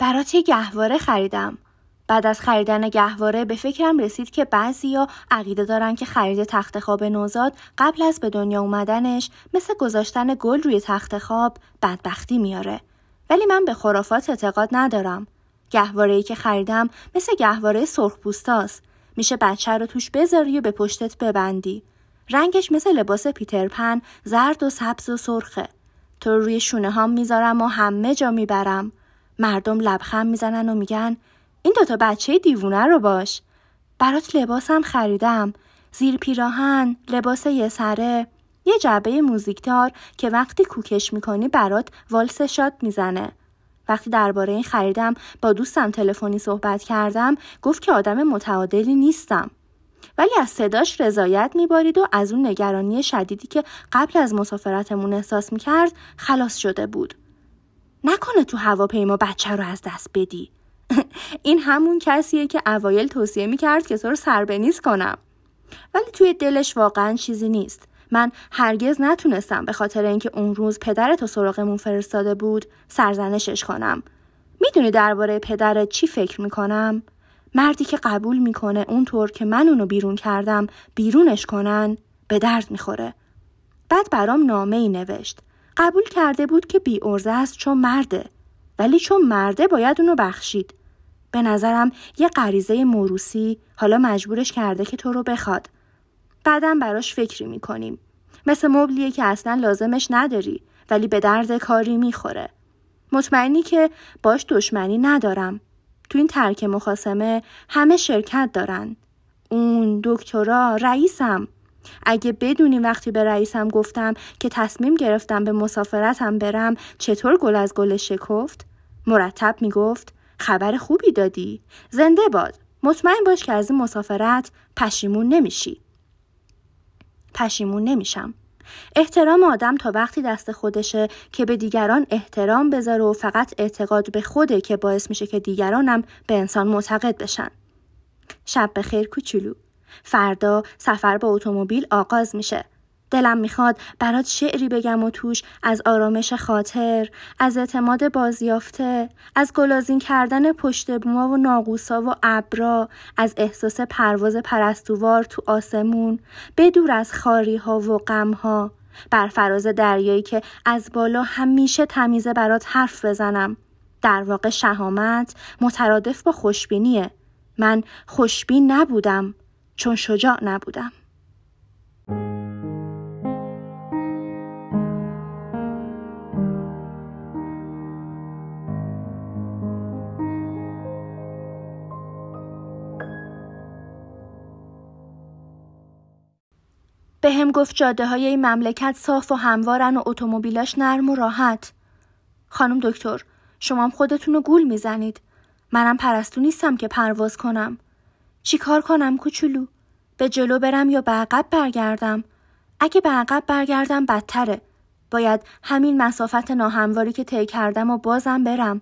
برات یه گهواره خریدم. بعد از خریدن گهواره به فکرم رسید که بعضیا عقیده دارن که خرید تخت خواب نوزاد قبل از به دنیا اومدنش مثل گذاشتن گل روی تخت خواب بدبختی میاره. ولی من به خرافات اعتقاد ندارم. گهواره که خریدم مثل گهواره سرخپوستاست. میشه بچه رو توش بذاری و به پشتت ببندی. رنگش مثل لباس پیترپن زرد و سبز و سرخه. تو روی شونه هام می‌ذارم و همه جا می‌برم. مردم لبخند می‌زنن و میگن این دوتا بچه دیوونه رو باش. برات لباسم خریدم. زیر پیراهن، لباس یه سره، یه جعبه موزیکدار که وقتی کوکش می‌کنی برات والس شاد می‌زنه. وقتی درباره این خریدم با دوستم تلفنی صحبت کردم گفت که آدم متعادلی نیستم. ولی از صداش رضایت میبارید و از اون نگرانی شدیدی که قبل از مسافرتمون احساس می‌کرد خلاص شده بود. نکنه تو هواپیما بچه رو از دست بدی. این همون کسیه که اوایل توصیه می‌کرد که تو رو سربنیز کنم. ولی توی دلش واقعا چیزی نیست. من هرگز نتونستم به خاطر اینکه اون روز پدرتو سراغمون فرستاده بود سرزنشش کنم. می‌دونی درباره پدرت چی فکر می‌کنم؟ مردی که قبول می‌کنه اونطور که من اونو بیرون کردم بیرونش کنن به درد می‌خوره. بعد برام نامه ای نوشت. قبول کرده بود که بی ارزه است چون مرده. ولی چون مرده باید اونو بخشید. به نظرم یه غریزه موروسی حالا مجبورش کرده که تو رو بخواد. بعدم براش فکری می‌کنیم. مثل مبلیه که اصلا لازمش نداری ولی به درد کاری می‌خوره. مطمئنی که باش دشمنی ندارم. تو این ترک مخاسمه همه شرکت دارن. اون دکترا رئیسم. اگه بدونی وقتی به رئیسم گفتم که تصمیم گرفتم به مسافرتم برم چطور گل از گل شکفت؟ مرتب می‌گفت خبر خوبی دادی. زنده باد. مطمئن باش که از این مسافرت پشیمون نمیشی. پشیمون نمیشم. احترام آدم تا وقتی دست خودشه که به دیگران احترام بذاره و فقط اعتقاد به خوده که باعث میشه که دیگرانم به انسان معتقد بشن. شب بخیر کوچولو. فردا سفر با اتومبیل آغاز میشه دلم می‌خواد برات شعری بگم و توش از آرامش خاطر، از اعتماد بازیافته، از گلازین کردن پشت بوما و ناقوسا و ابرا، از احساس پرواز پرستوار تو آسمون، بدور از خاری ها و غم ها، بر فراز دریایی که از بالا همیشه تمیزه برات حرف بزنم. در واقع شهامت مترادف با خوشبینیه. من خوشبین نبودم چون شجاع نبودم. به هم گفت جاده های این مملکت صاف و هموارن و اتومبیلاش نرم و راحت. خانم دکتر شما هم خودتون رو گول می‌زنید. منم پرستو نیستم که پرواز کنم. چی کار کنم کوچولو؟ به جلو برم یا به عقب برگردم؟ اگه به عقب برگردم بدتره. باید همین مسافت ناهمواری که طی کردم و بازم برم.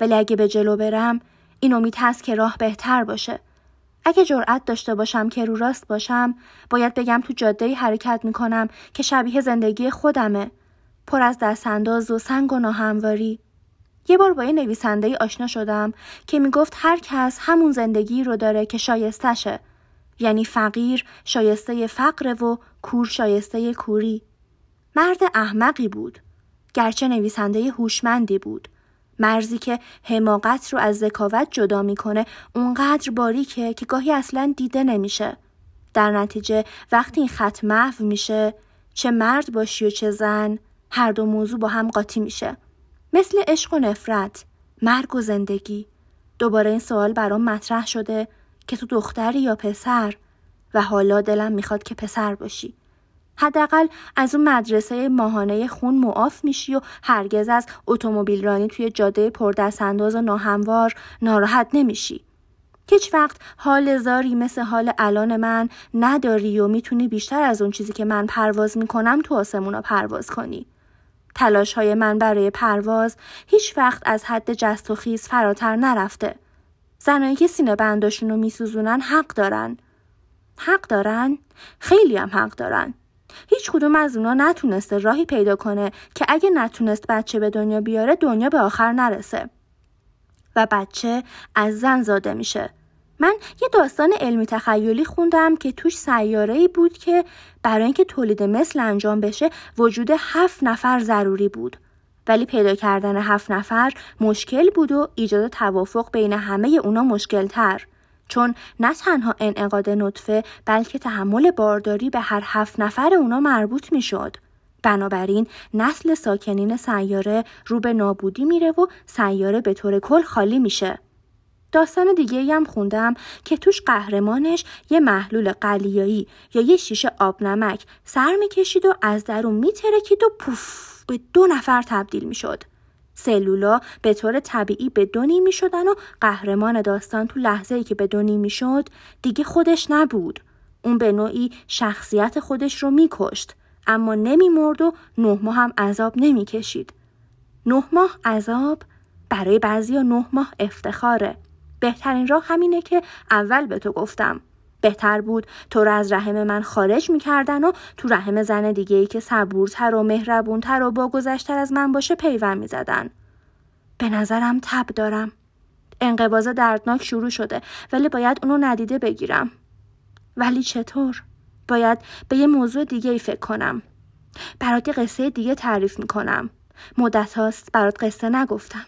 ولی اگه به جلو برم این امید هست که راه بهتر باشه. اگه جرأت داشته باشم که رو راست باشم باید بگم تو جاده حرکت می‌کنم که شبیه زندگی خودمه پر از دستانداز و سنگ و ناهمواری یه بار با یه نویسنده آشنا شدم که می‌گفت هر کس همون زندگی رو داره که شایستشه یعنی فقیر شایسته فقر و کور شایسته کوری. مرد احمقی بود. گرچه نویسنده هوشمندی بود. مرزی که حماقت رو از ذکاوت جدا می‌کنه اونقدر باریکه که گاهی اصلا دیده نمیشه. در نتیجه وقتی این خط محو میشه چه مرد باشی و چه زن هر دو موضوع با هم قاطی میشه. مثل عشق و نفرت مرگ و زندگی دوباره این سوال برام مطرح شده که تو دختری یا پسر و حالا دلم می‌خواد که پسر باشی حداقل از اون مدرسه ماهانه خون معاف میشی و هرگز از اتومبیل رانی توی جاده پردستانداز و ناهموار ناراحت نمیشی. هیچ وقت حال زاری مثل حال الان من نداری و می‌تونی بیشتر از اون چیزی که من پرواز می‌کنم تو آسمونا پرواز کنی. تلاش های من برای پرواز هیچ وقت از حد جست و خیز فراتر نرفته. زنایی که سینه بنداشون رو میسوزونن حق دارن. حق دارن؟ خیلی هم حق دارن. هیچ کدوم از اونا نتونسته راهی پیدا کنه که اگه نتونست بچه به دنیا بیاره دنیا به آخر نرسه. و بچه از زن زاده میشه من یه داستان علمی تخیلی خوندم که توش سیاره ای بود که برای اینکه تولید مثل انجام بشه وجود هفت نفر ضروری بود ولی پیدا کردن هفت نفر مشکل بود و ایجاد توافق بین همه اونا مشکل تر. چون نه تنها انعقاد نطفه بلکه تحمل بارداری به هر هفت نفر اونا مربوط می شد. بنابراین نسل ساکنین سیاره رو به نابودی میره و سیاره به طور کل خالی میشه. داستان دیگه هم خوندم که توش قهرمانش یه محلول قلیایی یا یه شیشه آب نمک سر می‌کشید و از درون میترکید و پوف به دو نفر تبدیل می‌شد. سلولا به طور طبیعی به دونی می شدن و قهرمان داستان تو لحظه ای که به دونی می شد دیگه خودش نبود. اون به نوعی شخصیت خودش رو می کشت. اما نمی مرد و نه ماه هم عذاب نمی کشید. نه ماه عذاب برای بعضی نه ماه افتخاره. بهترین راه همینه که اول به تو گفتم. بهتر بود تو رو از رحم من خارج می‌کردن و تو رحم زن دیگه ای که صبورتر و مهربونتر و با گذشتر از من باشه پیوند می‌زدن. به نظرم تب دارم. انقباز دردناک شروع شده ولی باید اونو ندیده بگیرم. ولی چطور؟ باید به یه موضوع دیگه ای فکر کنم. برات قصه دیگه تعریف می‌کنم. مدت هاست برات قصه نگفتم.